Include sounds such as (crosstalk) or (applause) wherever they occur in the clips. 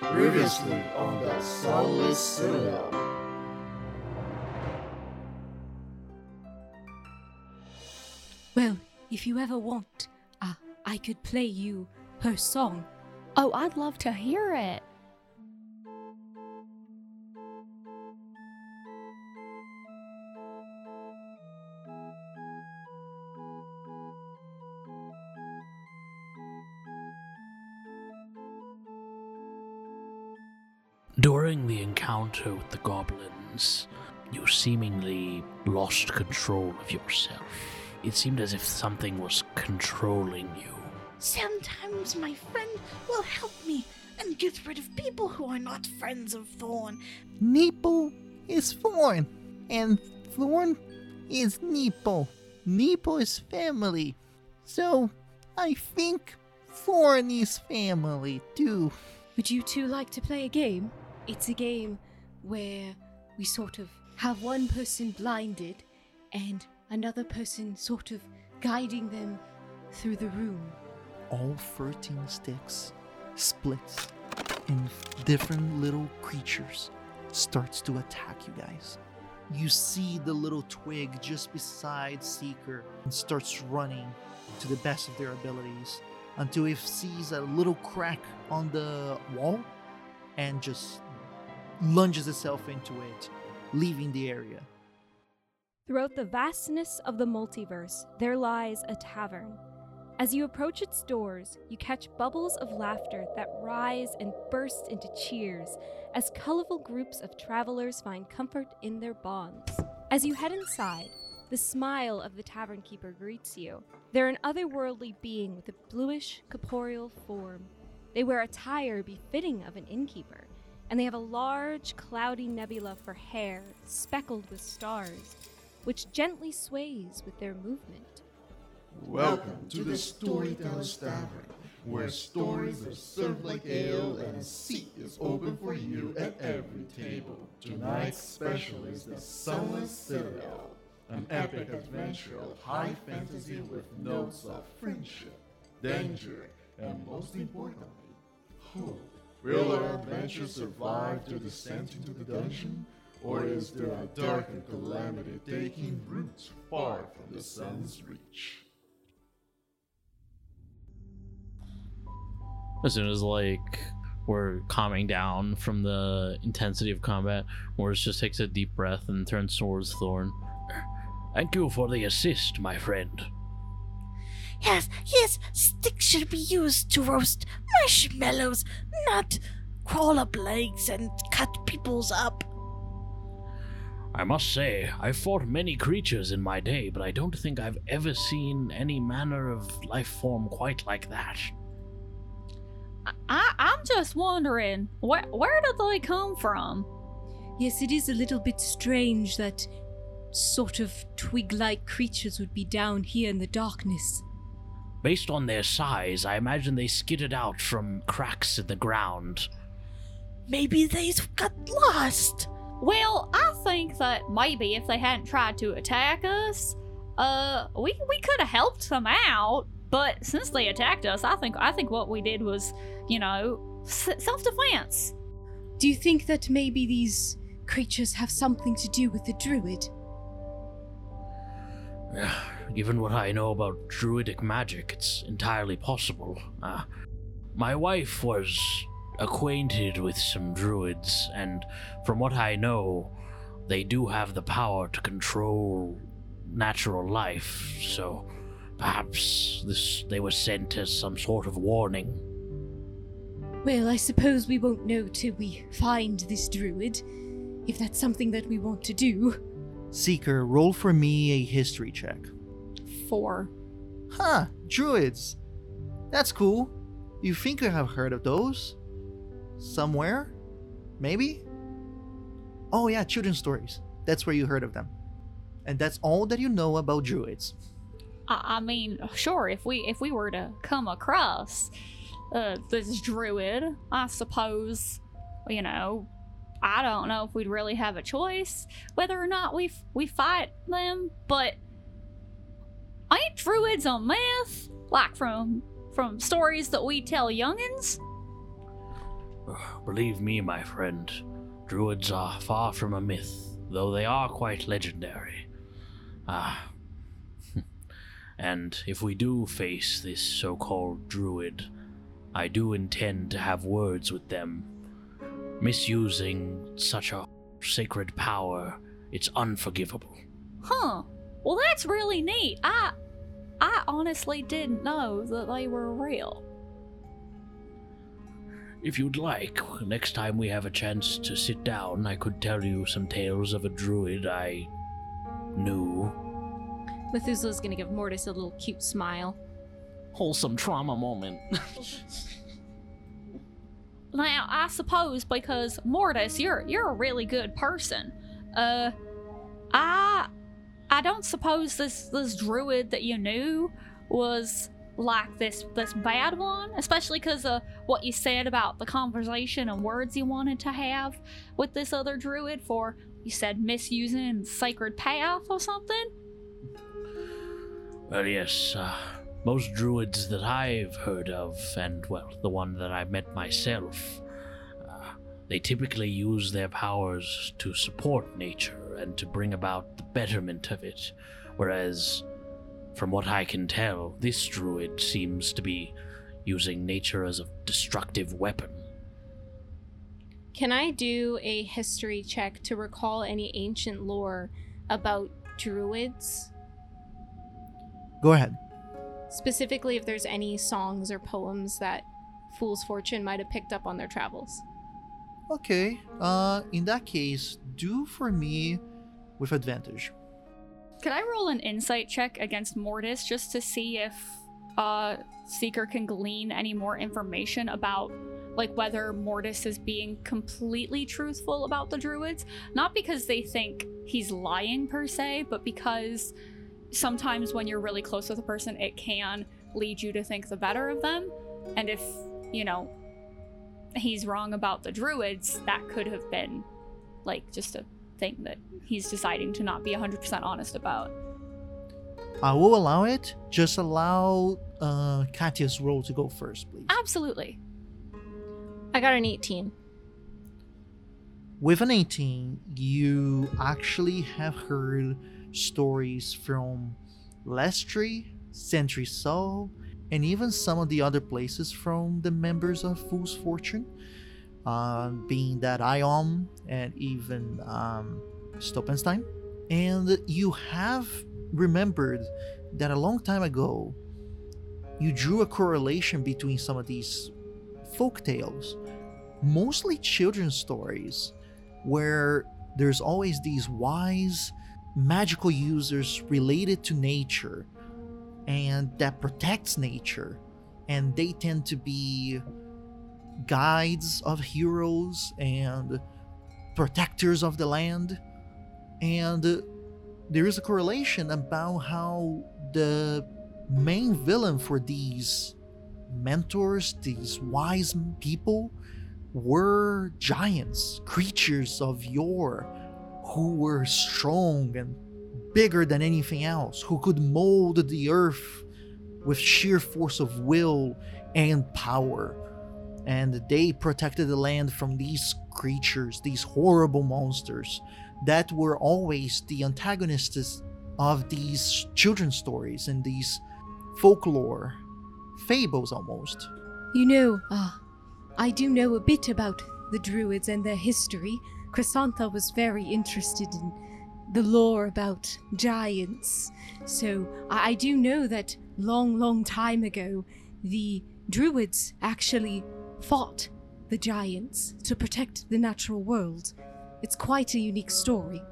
Previously on the Sunless Citadel. Well, if you ever want, uh, I could play you her song. Oh, I'd love to hear it. Encounter with the goblins, you seemingly lost control of yourself. It seemed as if something was controlling you. Sometimes my friend will help me and get rid of people who are not friends of Thorn. Meepo is Thorn, and Thorn is Meepo. Meepo is family. So, I think Thorn is family too. Would you two like to play a game? It's a game where we sort of have one person blinded and another person sort of guiding them through the room. All 13 sticks splits, and different little creatures starts to attack you guys. You see the little twig just beside Seeker and starts running to the best of their abilities until it sees a little crack on the wall and just lunges itself into it, leaving the area. Throughout the vastness of the multiverse, there lies a tavern. As you approach its doors, you catch bubbles of laughter that rise and burst into cheers as colorful groups of travelers find comfort in their bonds. As you head inside, the smile of the tavern keeper greets you. They're an otherworldly being with a bluish, corporeal form. They wear attire befitting of an innkeeper, and they have a large, cloudy nebula for hair, speckled with stars, which gently sways with their movement. Welcome to the Storyteller's Tavern, where stories are served like ale and a seat is open for you at every table. Tonight's special is the Sunless Citadel, an epic adventure of high fantasy with notes of friendship, danger, and most importantly, hope. Will our adventure survive to descent into the dungeon? Or is there a darker calamity taking root far from the sun's reach? As soon as like we're calming down from the intensity of combat, Mortis just takes a deep breath and turns towards Thorn. Thank you for the assist, my friend. Yes, yes, sticks should be used to roast marshmallows, not crawl up legs and cut people's up. I must say, I've fought many creatures in my day, but I don't think I've ever seen any manner of life form quite like that. I, I'm just wondering, where, where did they come from? Yes, it is a little bit strange that sort of twig like creatures would be down here in the darkness. Based on their size, I imagine they skidded out from cracks in the ground. Maybe they've got lost. Well, I think that maybe if they hadn't tried to attack us, uh, we we could have helped them out. But since they attacked us, I think I think what we did was, you know, s- self defense. Do you think that maybe these creatures have something to do with the druid? (sighs) Given what I know about druidic magic, it's entirely possible. Uh, my wife was acquainted with some druids, and from what I know, they do have the power to control natural life, so perhaps this they were sent as some sort of warning. Well, I suppose we won't know till we find this druid, if that's something that we want to do. Seeker, roll for me a history check. Four. Huh, druids. That's cool. You think you have heard of those? Somewhere? Maybe? Oh, yeah, children's stories. That's where you heard of them. And that's all that you know about druids. I, I mean, sure, if we if we were to come across uh, this druid, I suppose, you know, I don't know if we'd really have a choice whether or not we f- we fight them. But ain't druids a myth? Like from from stories that we tell youngins? (sighs) Believe me, my friend, druids are far from a myth, though they are quite legendary. Ah. (laughs) and if we do face this so called druid, I do intend to have words with them. Misusing such a sacred power, it's unforgivable. Huh. Well, that's really neat. I I honestly didn't know that they were real. If you'd like, next time we have a chance to sit down, I could tell you some tales of a druid I knew. Methuselah's gonna give Mortis a little cute smile. Wholesome trauma moment. (laughs) Now, I suppose because Mortis, you're you're a really good person. Uh, I I don't suppose this this druid that you knew was like this this bad one, especially because of what you said about the conversation and words you wanted to have with this other druid for you said misusing sacred path or something. Well, yes, uh, most druids that I've heard of, and well, the one that I met myself, uh, they typically use their powers to support nature and to bring about the betterment of it. Whereas, from what I can tell, this druid seems to be using nature as a destructive weapon. Can I do a history check to recall any ancient lore about druids? Go ahead. Specifically, if there's any songs or poems that Fool's Fortune might have picked up on their travels. Okay. Uh, in that case, do for me with advantage. Could I roll an insight check against Mortis just to see if uh Seeker can glean any more information about like whether Mortis is being completely truthful about the druids? Not because they think he's lying per se, but because sometimes when you're really close with a person, it can lead you to think the better of them. And if, you know, he's wrong about the druids, that could have been like just a thing that he's deciding to not be 100% honest about. I will allow it. Just allow uh, Katya's roll to go first, please. Absolutely. I got an 18. With an 18, you actually have heard stories from Lestry, Sentry Soul, and even some of the other places from the members of Fool's Fortune, uh, being that Iom and even um, Stoppenstein. And you have remembered that a long time ago, you drew a correlation between some of these folk tales, mostly children's stories, where there's always these wise magical users related to nature and that protects nature and they tend to be guides of heroes and protectors of the land and there is a correlation about how the main villain for these mentors these wise people were giants creatures of yore who were strong and bigger than anything else, who could mold the earth with sheer force of will and power. And they protected the land from these creatures, these horrible monsters that were always the antagonists of these children's stories and these folklore, fables almost. You know, ah, I do know a bit about the Druids and their history. Chrysantha was very interested in the lore about giants. So I, I do know that long, long time ago, the Druids actually fought the giants to protect the natural world. It's quite a unique story.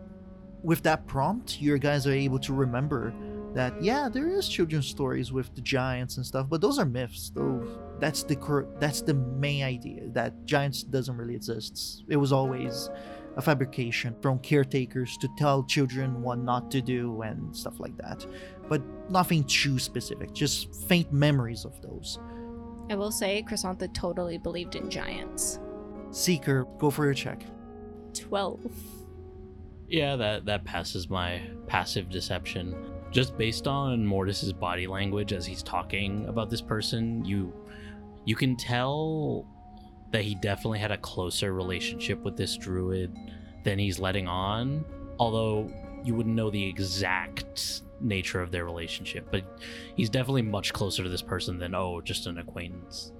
With that prompt, your guys are able to remember that yeah, there is children's stories with the giants and stuff, but those are myths. Though that's the cor- that's the main idea that giants doesn't really exist. It was always a fabrication from caretakers to tell children what not to do and stuff like that. But nothing too specific, just faint memories of those. I will say, Chrysantha totally believed in giants. Seeker, go for your check. 12. Yeah, that that passes my passive deception. Just based on Mortis's body language as he's talking about this person, you you can tell that he definitely had a closer relationship with this druid than he's letting on. Although you wouldn't know the exact nature of their relationship, but he's definitely much closer to this person than oh, just an acquaintance.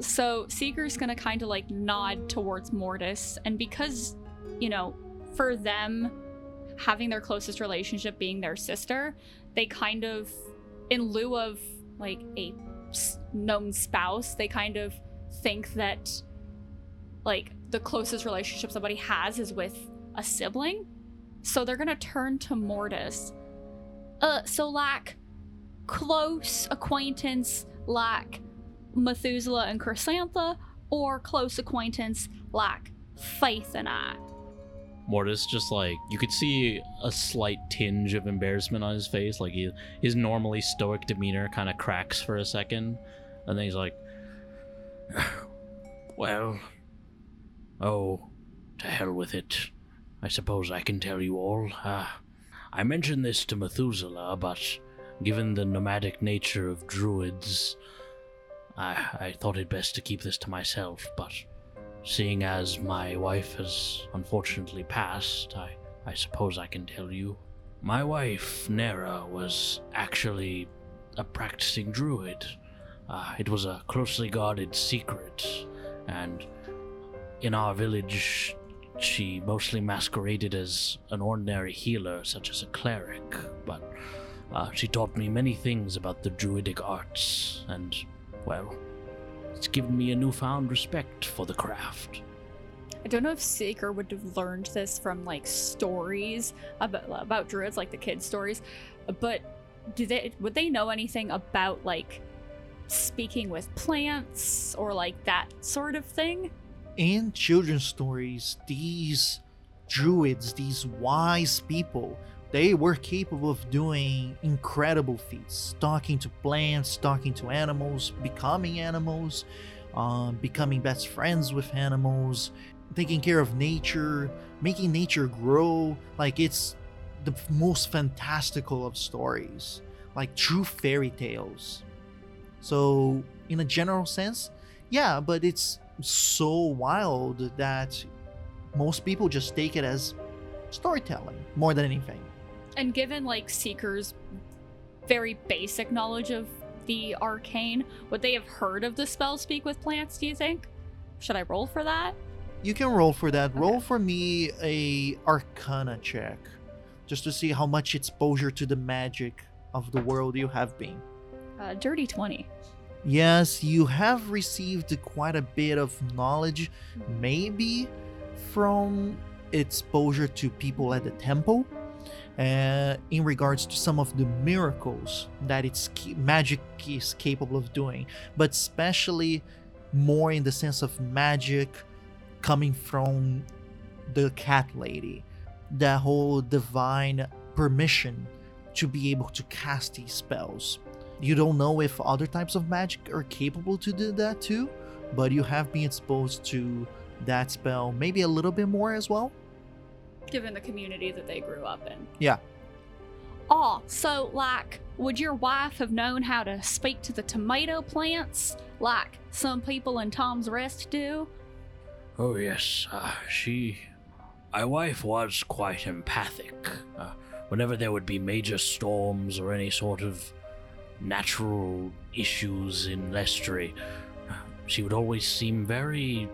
So Seeker's gonna kind of like nod towards Mortis, and because, you know, for them, having their closest relationship being their sister, they kind of, in lieu of like a known spouse, they kind of think that like the closest relationship somebody has is with a sibling. So they're gonna turn to Mortis. Uh, so like close acquaintance, like Methuselah and Chrysantha, or close acquaintance like Faith and I. Mortis just like you could see a slight tinge of embarrassment on his face, like he, his normally stoic demeanor kind of cracks for a second, and then he's like, (sighs) Well, oh, to hell with it. I suppose I can tell you all. Uh, I mentioned this to Methuselah, but given the nomadic nature of druids, I, I thought it best to keep this to myself. But seeing as my wife has unfortunately passed, I, I suppose I can tell you. My wife, Nera, was actually a practicing druid. Uh, it was a closely guarded secret, and in our village, she mostly masqueraded as an ordinary healer, such as a cleric, but uh, she taught me many things about the druidic arts, and, well, it's given me a newfound respect for the craft. I don't know if Seeker would have learned this from like stories about about druids, like the kids' stories, but do they would they know anything about like speaking with plants or like that sort of thing? In children's stories, these druids, these wise people, they were capable of doing incredible feats, talking to plants, talking to animals, becoming animals, um, becoming best friends with animals, taking care of nature, making nature grow. Like it's the most fantastical of stories, like true fairy tales. So, in a general sense, yeah, but it's so wild that most people just take it as storytelling more than anything. And given like Seeker's very basic knowledge of the arcane, would they have heard of the spell speak with plants, do you think? Should I roll for that? You can roll for that. Roll for me a arcana check just to see how much exposure to the magic of the world you have been. Uh, dirty 20. Yes, you have received quite a bit of knowledge, maybe from exposure to people at the temple, uh, in regards to some of the miracles that its magic is capable of doing, but especially more in the sense of magic coming from the cat lady, that whole divine permission to be able to cast these spells. You don't know if other types of magic are capable to do that too, but you have been exposed to that spell maybe a little bit more as well. Given the community that they grew up in. Yeah. Oh, so like, would your wife have known how to speak to the tomato plants like some people in Tom's Rest do? Oh, yes, uh, she. My wife was quite empathic. Uh, whenever there would be major storms or any sort of natural issues in Lestry, uh, she would always seem very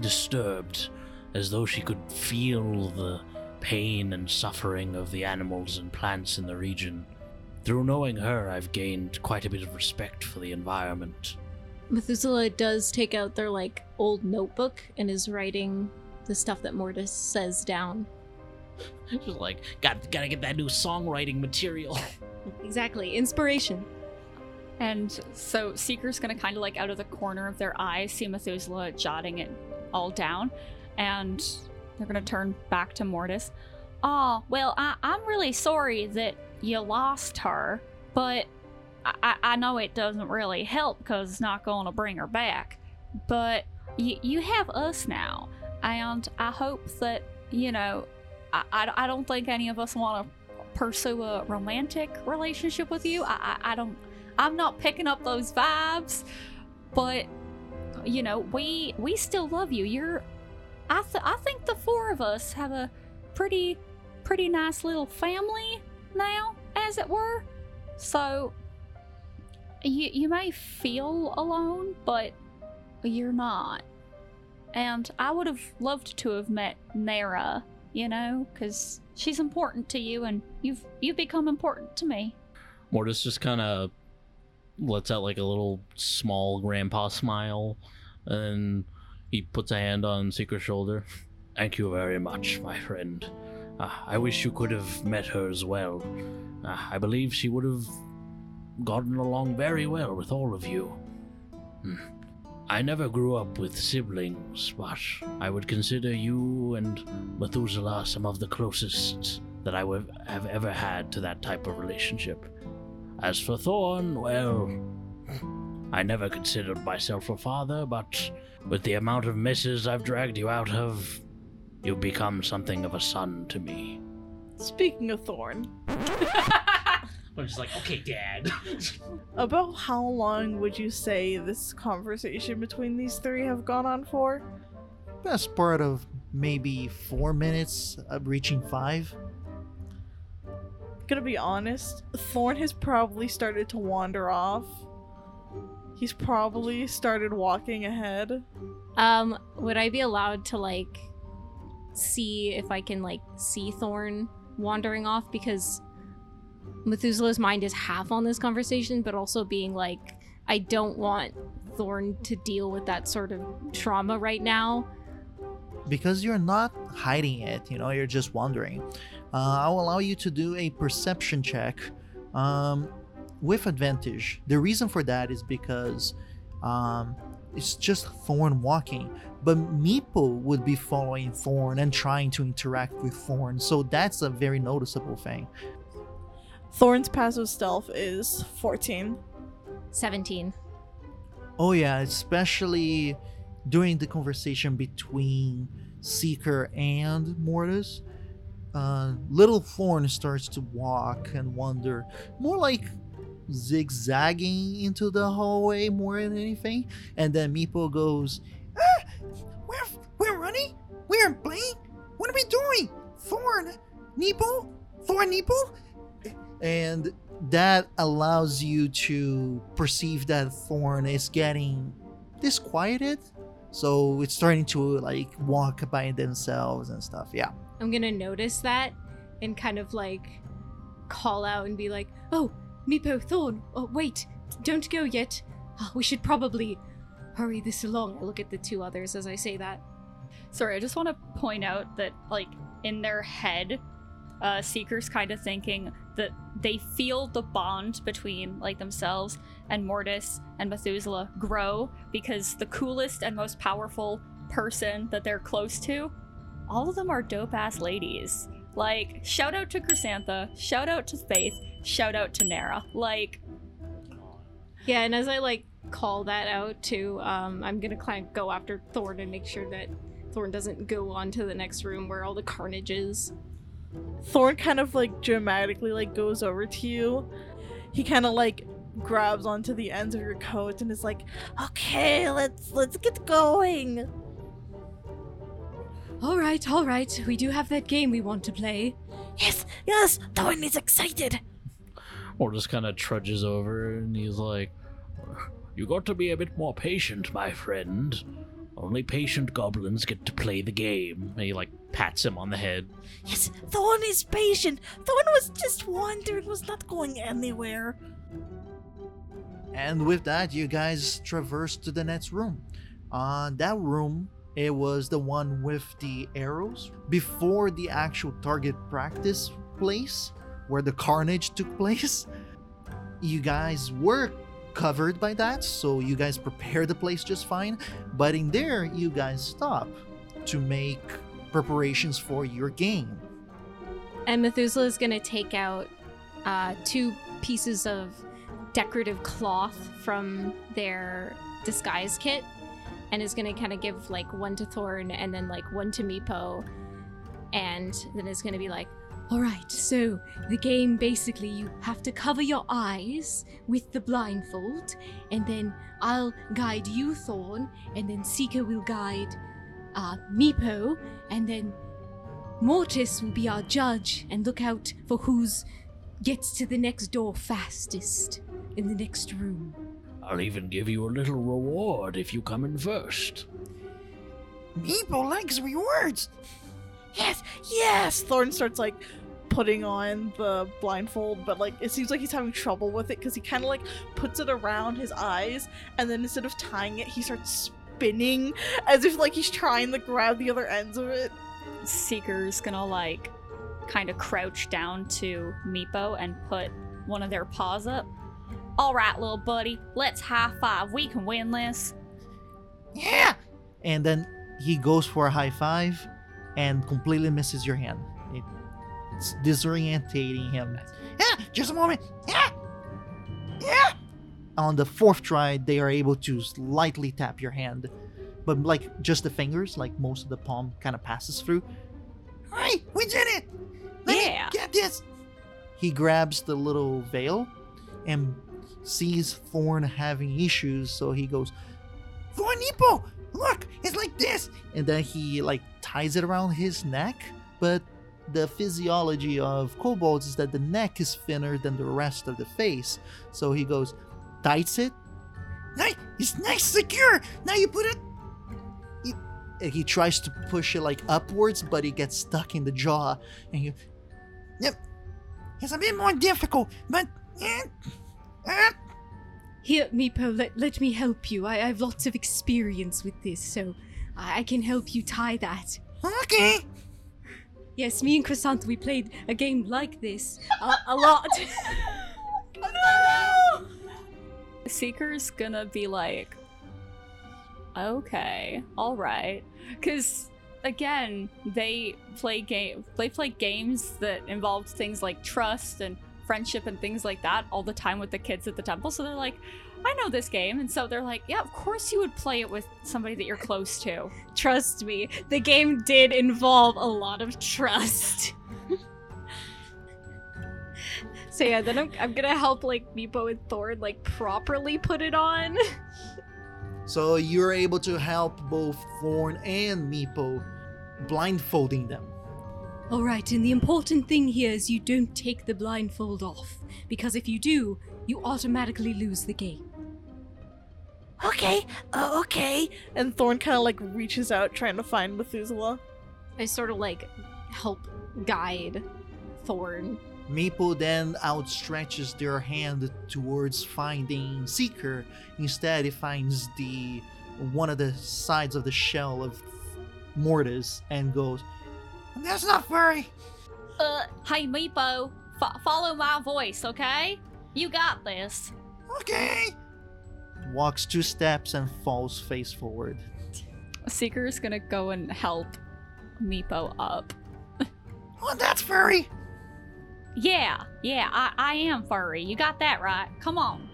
disturbed, as though she could feel the pain and suffering of the animals and plants in the region. Through knowing her, I've gained quite a bit of respect for the environment. Methuselah does take out their like old notebook and is writing the stuff that Mortis says down. (laughs) just like got gotta get that new songwriting material. (laughs) Exactly, inspiration. And so Seeker's gonna kind of like out of the corner of their eye see Methuselah jotting it all down, and they're gonna turn back to Mortis. Oh, well, I- I'm really sorry that you lost her, but I, I, I know it doesn't really help because it's not gonna bring her back. But y- you have us now, and I hope that, you know, I, I, I don't think any of us want to pursue a romantic relationship with you. I, I, I don't I'm not picking up those vibes, but you know, we we still love you. You're I th- I think the four of us have a pretty pretty nice little family now, as it were. So you you may feel alone, but you're not. And I would have loved to have met Nara, you know, because she's important to you, and you've you've become important to me. Mortis just kind of lets out like a little small grandpa smile, and he puts a hand on Seeker's shoulder. Thank you very much, my friend. Uh, I wish you could have met her as well. Uh, I believe she would have gotten along very well with all of you. Hmm. I never grew up with siblings, but I would consider you and Methuselah some of the closest that I have ever had to that type of relationship. As for Thorn, well, I never considered myself a father, but with the amount of messes I've dragged you out of, you've become something of a son to me. Speaking of Thorn, (laughs) I'm just like, okay, Dad. (laughs) about how long would you say this conversation between these three have gone on for? Best part of maybe four minutes, uh, reaching five. Gonna be honest, Thorn has probably started to wander off. He's probably started walking ahead. Um, would I be allowed to like see if I can like see Thorn wandering off because Methuselah's mind is half on this conversation, but also being like, I don't want Thorn to deal with that sort of trauma right now. because you're not hiding it you know you're just wondering uh, i'll allow you to do a perception check um, with advantage the reason for that is because um, it's just thorn walking but meepo would be following thorn and trying to interact with thorn so that's a very noticeable thing Thorn's passive stealth is 14. 17. Oh yeah, especially during the conversation between Seeker and Mortis. Uh, little Thorn starts to walk and wander, more like zigzagging into the hallway more than anything. And then Meepo goes, ah, "We're we're running. We're playing. What are we doing? Thorn, Meepo, Thorn, Meepo." And that allows you to perceive that Thorn is getting disquieted. So it's starting to like walk by themselves and stuff. Yeah. I'm gonna notice that and kind of like call out and be like, "Oh, Meepo, Thorn, oh, wait, don't go yet. Ah, we should probably hurry this along." I look at the two others as I say that. Sorry, I just want to point out that, like, in their head, uh, Seeker's kind of thinking that they feel the bond between, like, themselves and Mortis and Methuselah grow because the coolest and most powerful person that they're close to, all of them are dope ass ladies. Like, shout out to Chrysantha, shout out to Faith, shout out to Nara. Like, Yeah, and as I like call that out too, um, I'm gonna kind of go after Thorn and make sure that Thorn doesn't go on to the next room where all the carnage is. Thorn kind of like dramatically like goes over to you. He kind of like grabs onto the ends of your coat and is like, "Okay, let's let's get going." All right, all right. We do have that game we want to play. Yes, yes, Thorn is excited. Or just kind of trudges over and he's like, You got to be a bit more patient, my friend. Only patient goblins get to play the game. and he like pats him on the head. Yes, Thorn is patient. Thorn was just wandering, was not going anywhere. And with that, you guys traverse to the next room. Uh, that room, it was the one with the arrows before the actual target practice place where the carnage took place. You guys were covered by that, so you guys prepare the place just fine. But in there, you guys stop to make preparations for your game. And Methuselah is gonna take out uh, two pieces of decorative cloth from their disguise kit, and is gonna kind of give like one to Thorn and then like one to Meepo, and then is gonna be like, Alright, so the game basically you have to cover your eyes with the blindfold, and then I'll guide you, Thorn, and then Seeker will guide uh, Meepo, and then Mortis will be our judge and look out for who's gets to the next door fastest in the next room. I'll even give you a little reward if you come in first. Meepo likes rewards. Yes, yes. Thorn starts like putting on the blindfold, but like it seems like he's having trouble with it because he kind of like puts it around his eyes, and then instead of tying it, he starts spinning as if like he's trying to grab the other ends of it. Seeker's gonna like kind of crouch down to Meepo and put one of their paws up. All right, little buddy, let's high five. We can win this. Yeah. And then he goes for a high five, and completely misses your hand. It's disorientating him. Yeah, just a moment. Yeah. Yeah. On the fourth try, they are able to lightly tap your hand, but like just the fingers, like most of the palm kind of passes through. Hey, we did it! Let Yeah. get this. He grabs the little veil and sees Thorn having issues, so he goes, Thorn look, it's like this. And then he like ties it around his neck, but the physiology of kobolds is that the neck is thinner than the rest of the face. So he goes, tights it. Nice, it's nice, secure. Now you put it. He, tries to push it like upwards, but he gets stuck in the jaw. And he, yep, it's a bit more difficult, but. eh." Here, Meepo, let, let me help you. I, I have lots of experience with this, so I, I can help you tie that. Okay. Yes, me and Croissant, we played a game like this uh, a lot. (laughs) no! Seeker's gonna be like, okay, all right, because again, they play game, they play games that involve things like trust and friendship and things like that all the time with the kids at the temple. So they're like, I know this game, and so they're like, yeah, of course you would play it with somebody that you're close to. Trust me, the game did involve a lot of trust. (laughs) so yeah, then I'm, I'm gonna help like Meepo and Thorn like properly put it on. So you're able to help both Thorn and Meepo blindfolding them. All right, and the important thing here is you don't take the blindfold off, because if you do, you automatically lose the game. Okay, uh, okay. And Thorn kind of like reaches out trying to find Methuselah. I sort of like help guide Thorn. Meepo then outstretches their hand towards finding Seeker. Instead, he finds the one of the sides of the shell of Mortis and goes, "That's not furry." Uh, hey Meepo, fo- follow my voice, okay? You got this. Okay. Walks two steps and falls face forward. Seeker's gonna go and help Meepo up. (laughs) Oh, that's furry. Yeah, yeah, I, I am furry. You got that right. Come on.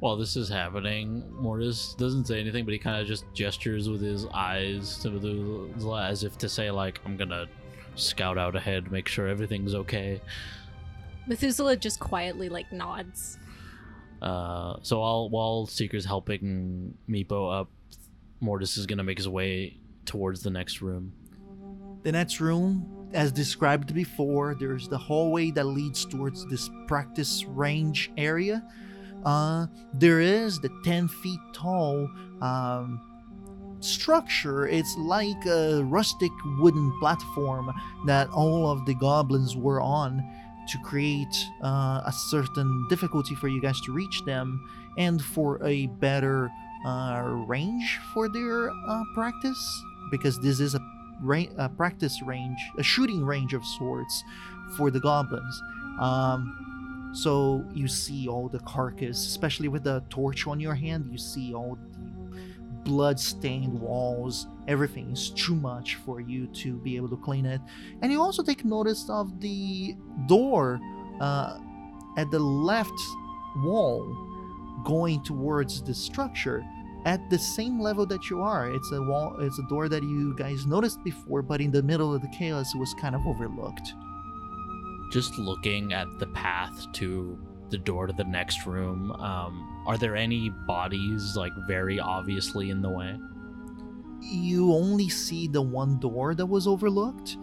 While this is happening, Mortis doesn't say anything, but he kind of just gestures with his eyes to Methuselah as if to say, like, I'm gonna scout out ahead, make sure everything's okay. Methuselah just quietly like nods. Uh, so while while Seeker's helping Meepo up, Mortis is gonna make his way towards the next room. The next room, as described before, there's the hallway that leads towards this practice range area. Uh, there is the 10 feet tall um, structure. It's like a rustic wooden platform that all of the goblins were on to create uh, a certain difficulty for you guys to reach them and for a better uh, range for their uh, practice because this is a, ra- a practice range, a shooting range of sorts for the goblins. Um, so you see all the carcass, especially with the torch on your hand, you see all the blood-stained walls. Everything is too much for you to be able to clean it, and you also take notice of the door uh, at the left wall going towards the structure at the same level that you are. It's a wall. It's a door that you guys noticed before, but in the middle of the chaos, it was kind of overlooked. Just looking at the path to the door to the next room, um, are there any bodies like very obviously in the way? You only see the one door that was overlooked.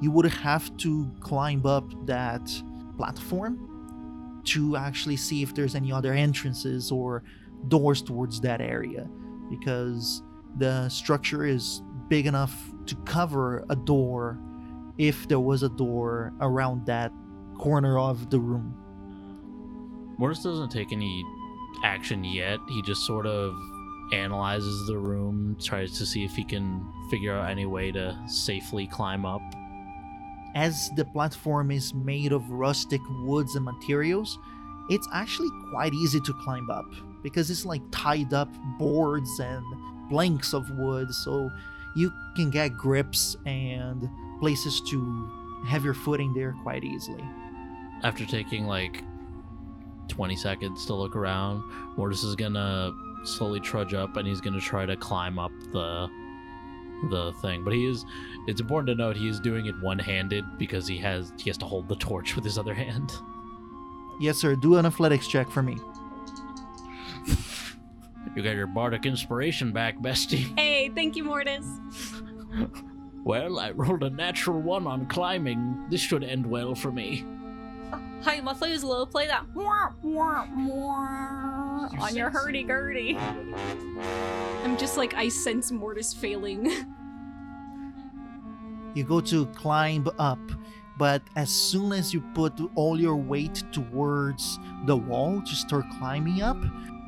You would have to climb up that platform to actually see if there's any other entrances or doors towards that area because the structure is big enough to cover a door if there was a door around that corner of the room. Mortis doesn't take any action yet. He just sort of analyzes the room, tries to see if he can figure out any way to safely climb up. As the platform is made of rustic woods and materials, it's actually quite easy to climb up because it's like tied up boards and planks of wood, so you can get grips and places to have your footing there quite easily. After taking like 20 seconds to look around, Mortis is gonna slowly trudge up and he's gonna try to climb up the the thing. But he is it's important to note he is doing it one-handed because he has he has to hold the torch with his other hand. Yes, sir. Do an athletics check for me. You got your bardic inspiration back, bestie. Hey, thank you, Mortis. (laughs) Well, I rolled a natural one on climbing. This should end well for me. Hey, Methuselah, play that wah, wah, wah on your hurdy-gurdy. I'm just like, I sense Mortis failing. (laughs) You go to climb up, but as soon as you put all your weight towards the wall to start climbing up,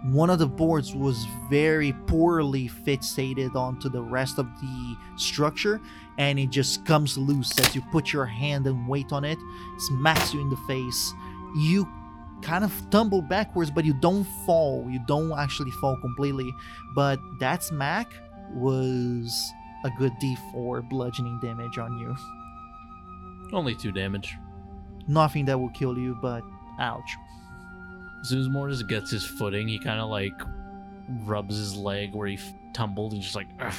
one of the boards was very poorly fixated onto the rest of the structure and it just comes loose as you put your hand and weight on it, smacks you in the face. You kind of tumble backwards, but you don't fall. You don't actually fall completely. But that smack was a good d4 bludgeoning damage on you. Only two damage. Nothing that will kill you, but ouch. As Mortis gets his footing, he kind of like rubs his leg where he f- tumbled and just like, "Ugh,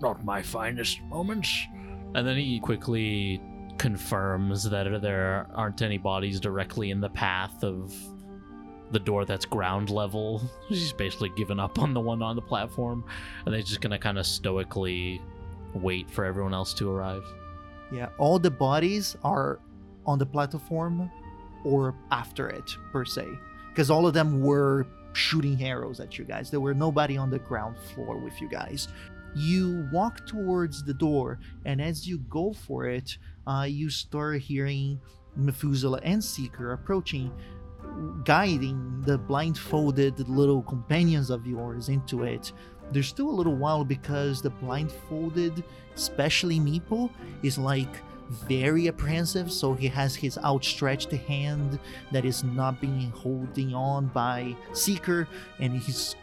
not my finest moments. And then he quickly confirms that there aren't any bodies directly in the path of the door that's ground level. He's basically given up on the one on the platform, and they're just gonna kind of stoically wait for everyone else to arrive. Yeah, all the bodies are on the platform or after it, per se. Because all of them were shooting arrows at you guys. There were nobody on the ground floor with you guys. You walk towards the door, and as you go for it, uh, you start hearing Methuselah and Seeker approaching, guiding the blindfolded little companions of yours into it. There's still a little while because the blindfolded, especially Meepo, is like very apprehensive, so he has his outstretched hand that is not being holding on by Seeker, and he's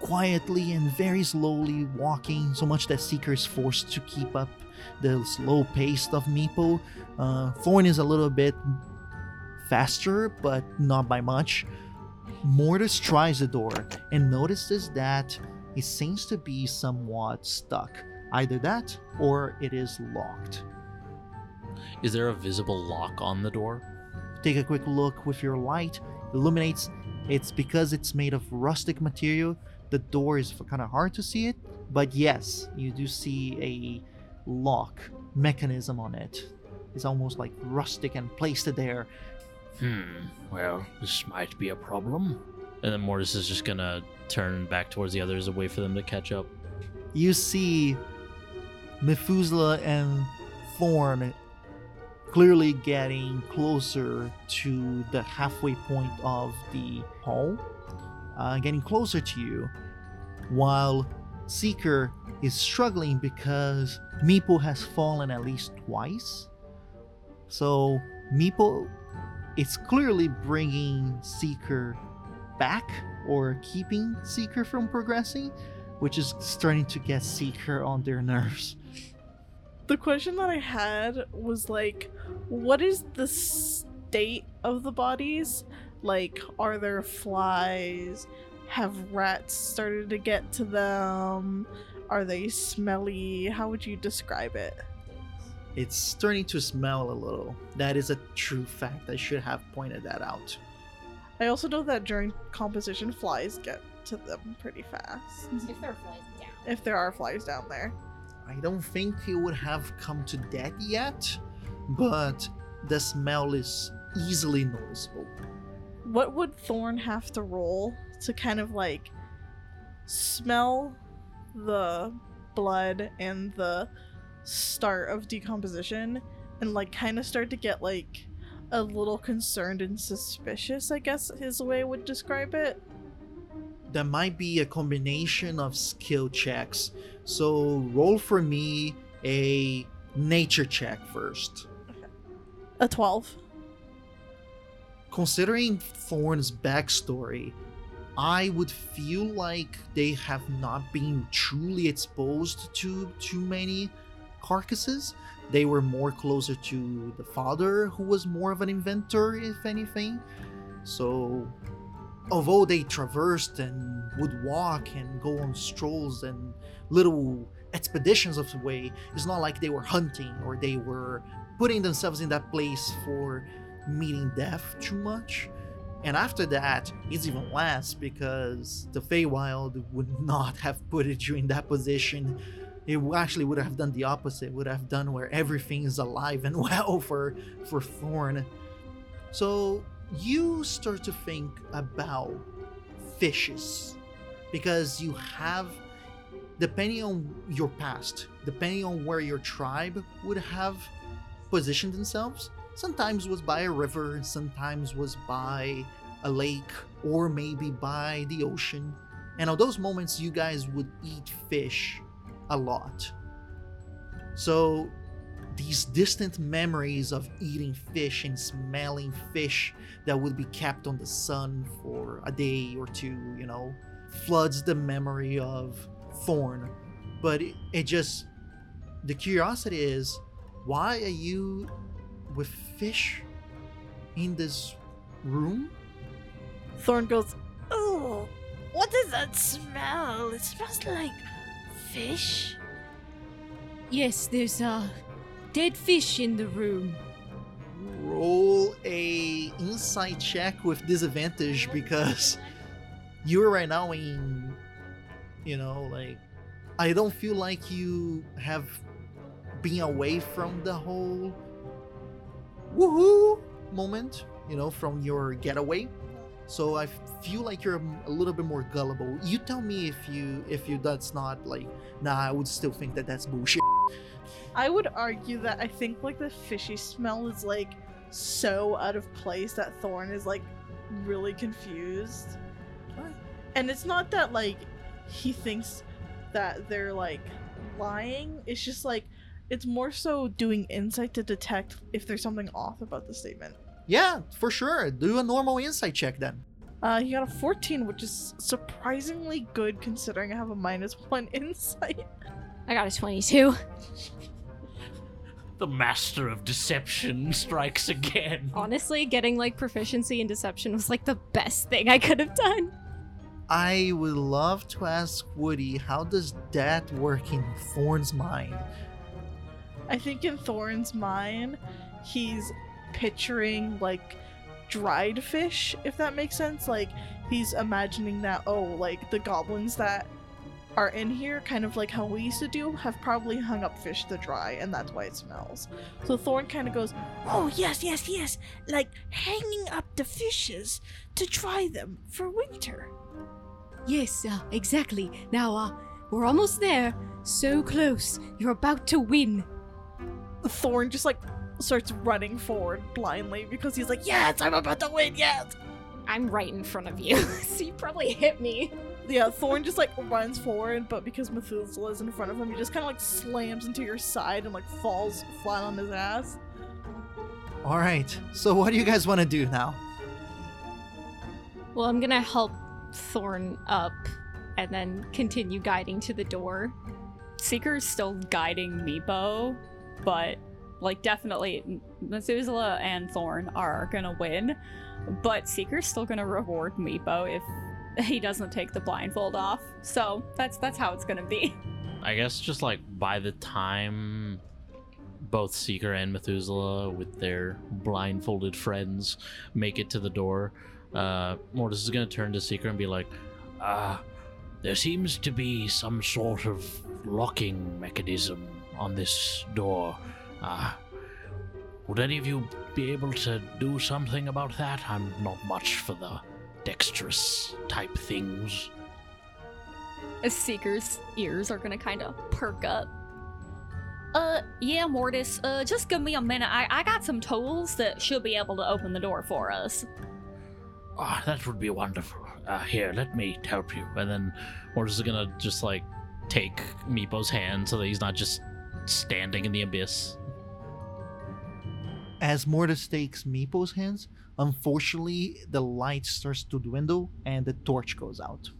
quietly and very slowly walking, so much that Seeker is forced to keep up the slow pace of Meepo. Uh, Thorn is a little bit faster, but not by much. Mortis tries the door and notices that it seems to be somewhat stuck. Either that or it is locked. Is there a visible lock on the door? Take a quick look with your light, illuminates. It's because it's made of rustic material. The door is kind of hard to see it, but yes, you do see a lock mechanism on it. It's almost like rustic and placed there. Hmm, well, this might be a problem. And then Mortis is just gonna turn back towards the others and wait for them to catch up. You see Methuselah and Thorn clearly getting closer to the halfway point of the hall, uh, getting closer to you, while Seeker is struggling because Meepo has fallen at least twice. So Meepo is clearly bringing Seeker back or keeping Seeker from progressing, which is starting to get Seeker on their nerves. The question that I had was like, what is the state of the bodies? Like, are there flies? Have rats started to get to them? Are they smelly? How would you describe it? It's starting to smell a little. That is a true fact. I should have pointed that out. I also know that during composition, flies get to them pretty fast. If there are flies down. If there are flies down there. I don't think it would have come to that yet, but the smell is easily noticeable. What would Thorn have to roll to kind of like smell the blood and the start of decomposition and like kind of start to get like a little concerned and suspicious, I guess his way would describe it. That might be a combination of skill checks. So roll for me a nature check first. A 12. Considering Thorn's backstory, I would feel like they have not been truly exposed to too many carcasses. They were more closer to the father, who was more of an inventor, if anything. So, although they traversed and would walk and go on strolls and little expeditions of the way, it's not like they were hunting or they were putting themselves in that place for meeting death too much. And after that, it's even less because the Feywild would not have put you in that position. It actually would have done the opposite. Would have done where everything is alive and (laughs) well for for Thorn. So you start to think about fishes because you have, depending on your past, depending on where your tribe would have positioned themselves, sometimes was by a river, sometimes was by a lake, or maybe by the ocean. And on those moments, you guys would eat fish a lot. So, these distant memories of eating fish and smelling fish that would be kept on the sun for a day or two, you know, floods the memory of Thorn. But it, it just, the curiosity is, why are you with fish in this room? Thorn goes, Oh, what does that smell? It smells like fish. Yes, there's uh dead fish in the room. Roll a insight check with disadvantage because you're right now in, you know, like I don't feel like you have been away from the whole woohoo moment, you know, from your getaway. So I feel like you're a little bit more gullible. You tell me if you if you that's not like nah, I would still think that that's bullshit. I would argue that I think like the fishy smell is like so out of place that Thorn is like really confused. What? And it's not that like he thinks that they're like lying. It's just like it's more so doing insight to detect if there's something off about the statement. Yeah, for sure. Do a normal insight check then. Uh, he got a 14, which is surprisingly good considering I have a minus one (laughs) insight. I got a 22. The master of deception strikes again. Honestly, getting like proficiency in deception was like the best thing I could have done. I would love to ask Woody how does that work in Thorn's mind? I think in Thorn's mind, he's picturing like dried fish, if that makes sense. Like he's imagining that, oh, like the goblins that are in here, kind of like how we used to do, have probably hung up fish to dry, and that's why it smells. So Thorn kind of goes, Oh, yes, yes, yes. Like hanging up the fishes to dry them for winter. Yes, uh, exactly. Now, uh, we're almost there. So close. You're about to win. Thorn just like starts running forward blindly because he's like, Yes, I'm about to win, yes! I'm right in front of you, (laughs) so you probably hit me. Yeah, Thorn just like runs forward, but because Methuselah is in front of him, he just kind of like slams into your side and like falls flat on his ass. All right. So what do you guys want to do now? Well, I'm gonna help Thorn up and then continue guiding to the door. Seeker's still guiding Meepo, but like definitely Methuselah and Thorn are gonna win. But Seeker's still gonna reward Meepo if (laughs) he doesn't take the blindfold off. So that's that's how it's gonna be. (laughs) I guess just like by the time both Seeker and Methuselah, with their blindfolded friends, make it to the door, uh, Mortis is gonna turn to Seeker and be like, Uh, there seems to be some sort of locking mechanism on this door. Uh, would any of you be able to do something about that? I'm not much for the dexterous type things. As Seeker's ears are gonna kind of perk up. Uh, yeah, Mortis. Uh, just give me a minute. I I got some tools that should be able to open the door for us. Ah, that would be wonderful. Uh, here, let me help you. and then Mortis is gonna just like take Meepo's hand so that he's not just standing in the abyss. As Mortis takes Meepo's hands, unfortunately, the light starts to dwindle and the torch goes out.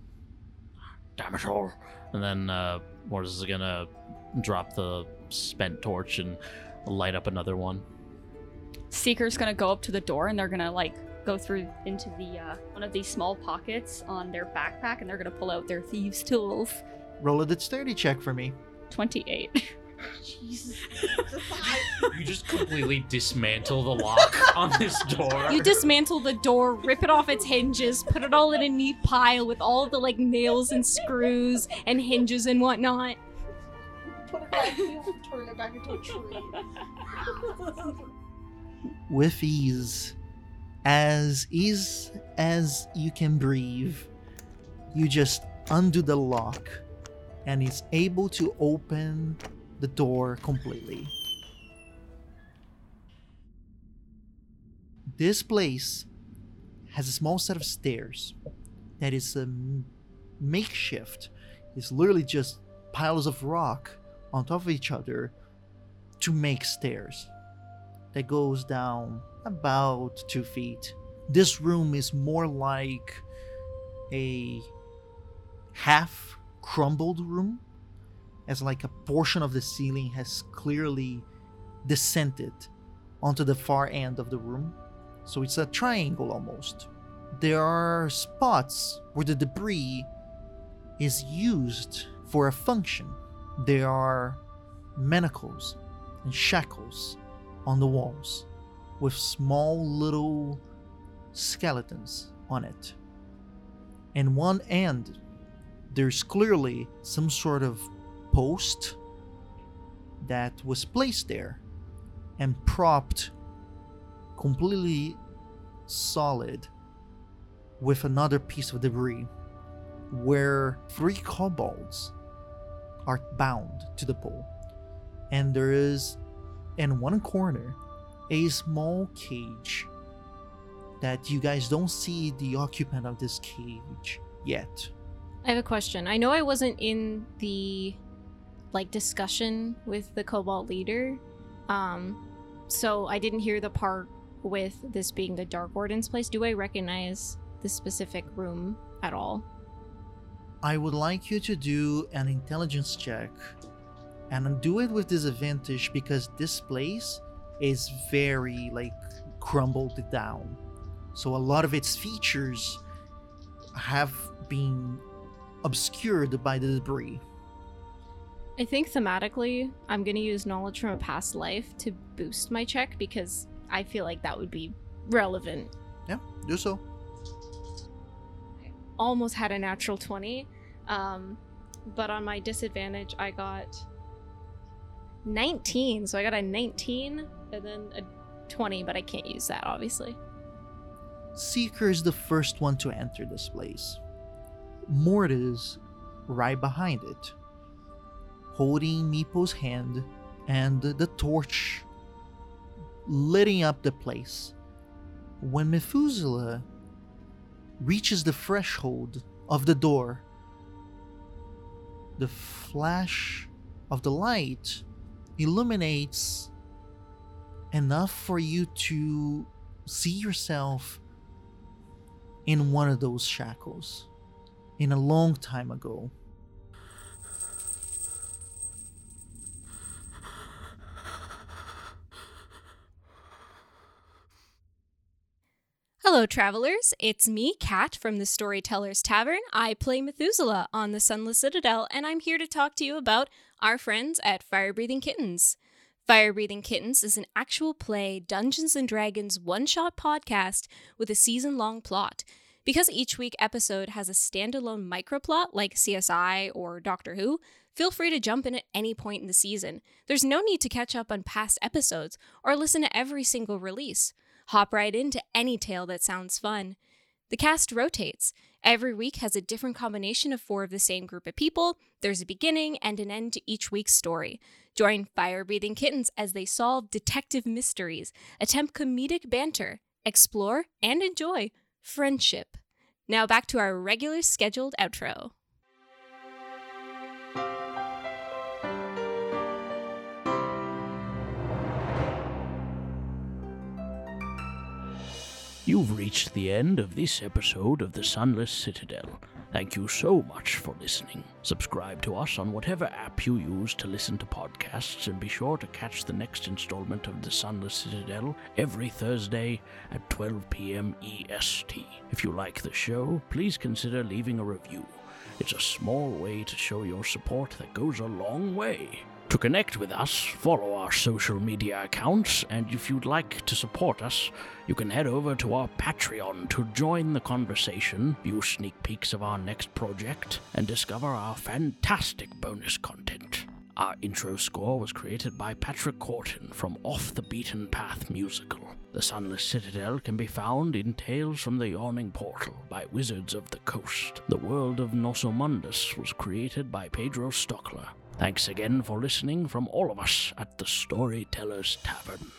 Damn it all! And then uh, Mortis is gonna drop the spent torch and light up another one. Seeker's gonna go up to the door and they're gonna like go through into the uh, one of these small pockets on their backpack and they're gonna pull out their thieves' tools. Roll a dexterity check for me. Twenty-eight. (laughs) Jesus. (laughs) You just completely dismantle the lock (laughs) on this door. You dismantle the door, rip it off its hinges, put it all in a neat pile with all the like nails and screws and hinges and whatnot. Put it back, you turn it back into a tree. with ease, as ease as you can breathe, you just undo the lock and it's able to open the door completely. This place has a small set of stairs that is a makeshift. It's literally just piles of rock on top of each other to make stairs that goes down about two feet. This room is more like a half crumbled room, as like a portion of the ceiling has clearly descended onto the far end of the room. So it's a triangle almost. There are spots where the debris is used for a function. There are manacles and shackles on the walls with small little skeletons on it. And one end, there's clearly some sort of post that was placed there and propped completely solid with another piece of debris where three kobolds are bound to the pole. And there is in one corner a small cage that you guys don't see the occupant of this cage yet. I have a question. I know I wasn't in the like discussion with the kobold leader. Um so I didn't hear the part with this being the Dark Warden's place. Do I recognize the specific room at all? I would like you to do an intelligence check and do it with disadvantage because this place is very like crumbled down. So a lot of its features have been obscured by the debris. I think thematically, I'm going to use knowledge from a past life to boost my check because I feel like that would be relevant. Yeah, do so. Almost had a natural 20, um, but on my disadvantage, I got 19. So I got a 19 and then a 20, but I can't use that, obviously. Seeker is the first one to enter this place. Mortis right behind it, holding Meepo's hand and the torch lighting up the place. When Methuselah reaches the threshold of the door, the flash of the light illuminates enough for you to see yourself in one of those shackles in a long time ago. Hello, travelers. It's me, Kat, from the Storyteller's Tavern. I play Methuselah on the Sunless Citadel, and I'm here to talk to you about our friends at Fire Breathing Kittens. Fire Breathing Kittens is an actual play Dungeons and Dragons one shot podcast with a season long plot. Because each week episode has a standalone microplot like CSI or Doctor Who, feel free to jump in at any point in the season. There's no need to catch up on past episodes or listen to every single release. Hop right into any tale that sounds fun. The cast rotates. Every week has a different combination of four of the same group of people. There's a beginning and an end to each week's story. Join Fire Breathing Kittens as they solve detective mysteries, attempt comedic banter, explore, and enjoy friendship. Now back to our regular scheduled outro. You've reached the end of this episode of The Sunless Citadel. Thank you so much for listening. Subscribe to us on whatever app you use to listen to podcasts, and be sure to catch the next installment of The Sunless Citadel every Thursday at 12 p.m. EST. If you like the show, please consider leaving a review. It's a small way to show your support that goes a long way. To connect with us, follow our social media accounts, and if you'd like to support us, you can head over to our Patreon to join the conversation, view sneak peeks of our next project, and discover our fantastic bonus content. Our intro score was created by Patrick Corton from Off the Beaten Path musical. The Sunless Citadel can be found in Tales from the Yawning Portal by Wizards of the Coast. The world of Nosso Mondus was created by Pedro Stockler. Thanks again for listening from all of us at the Storyteller's Tavern.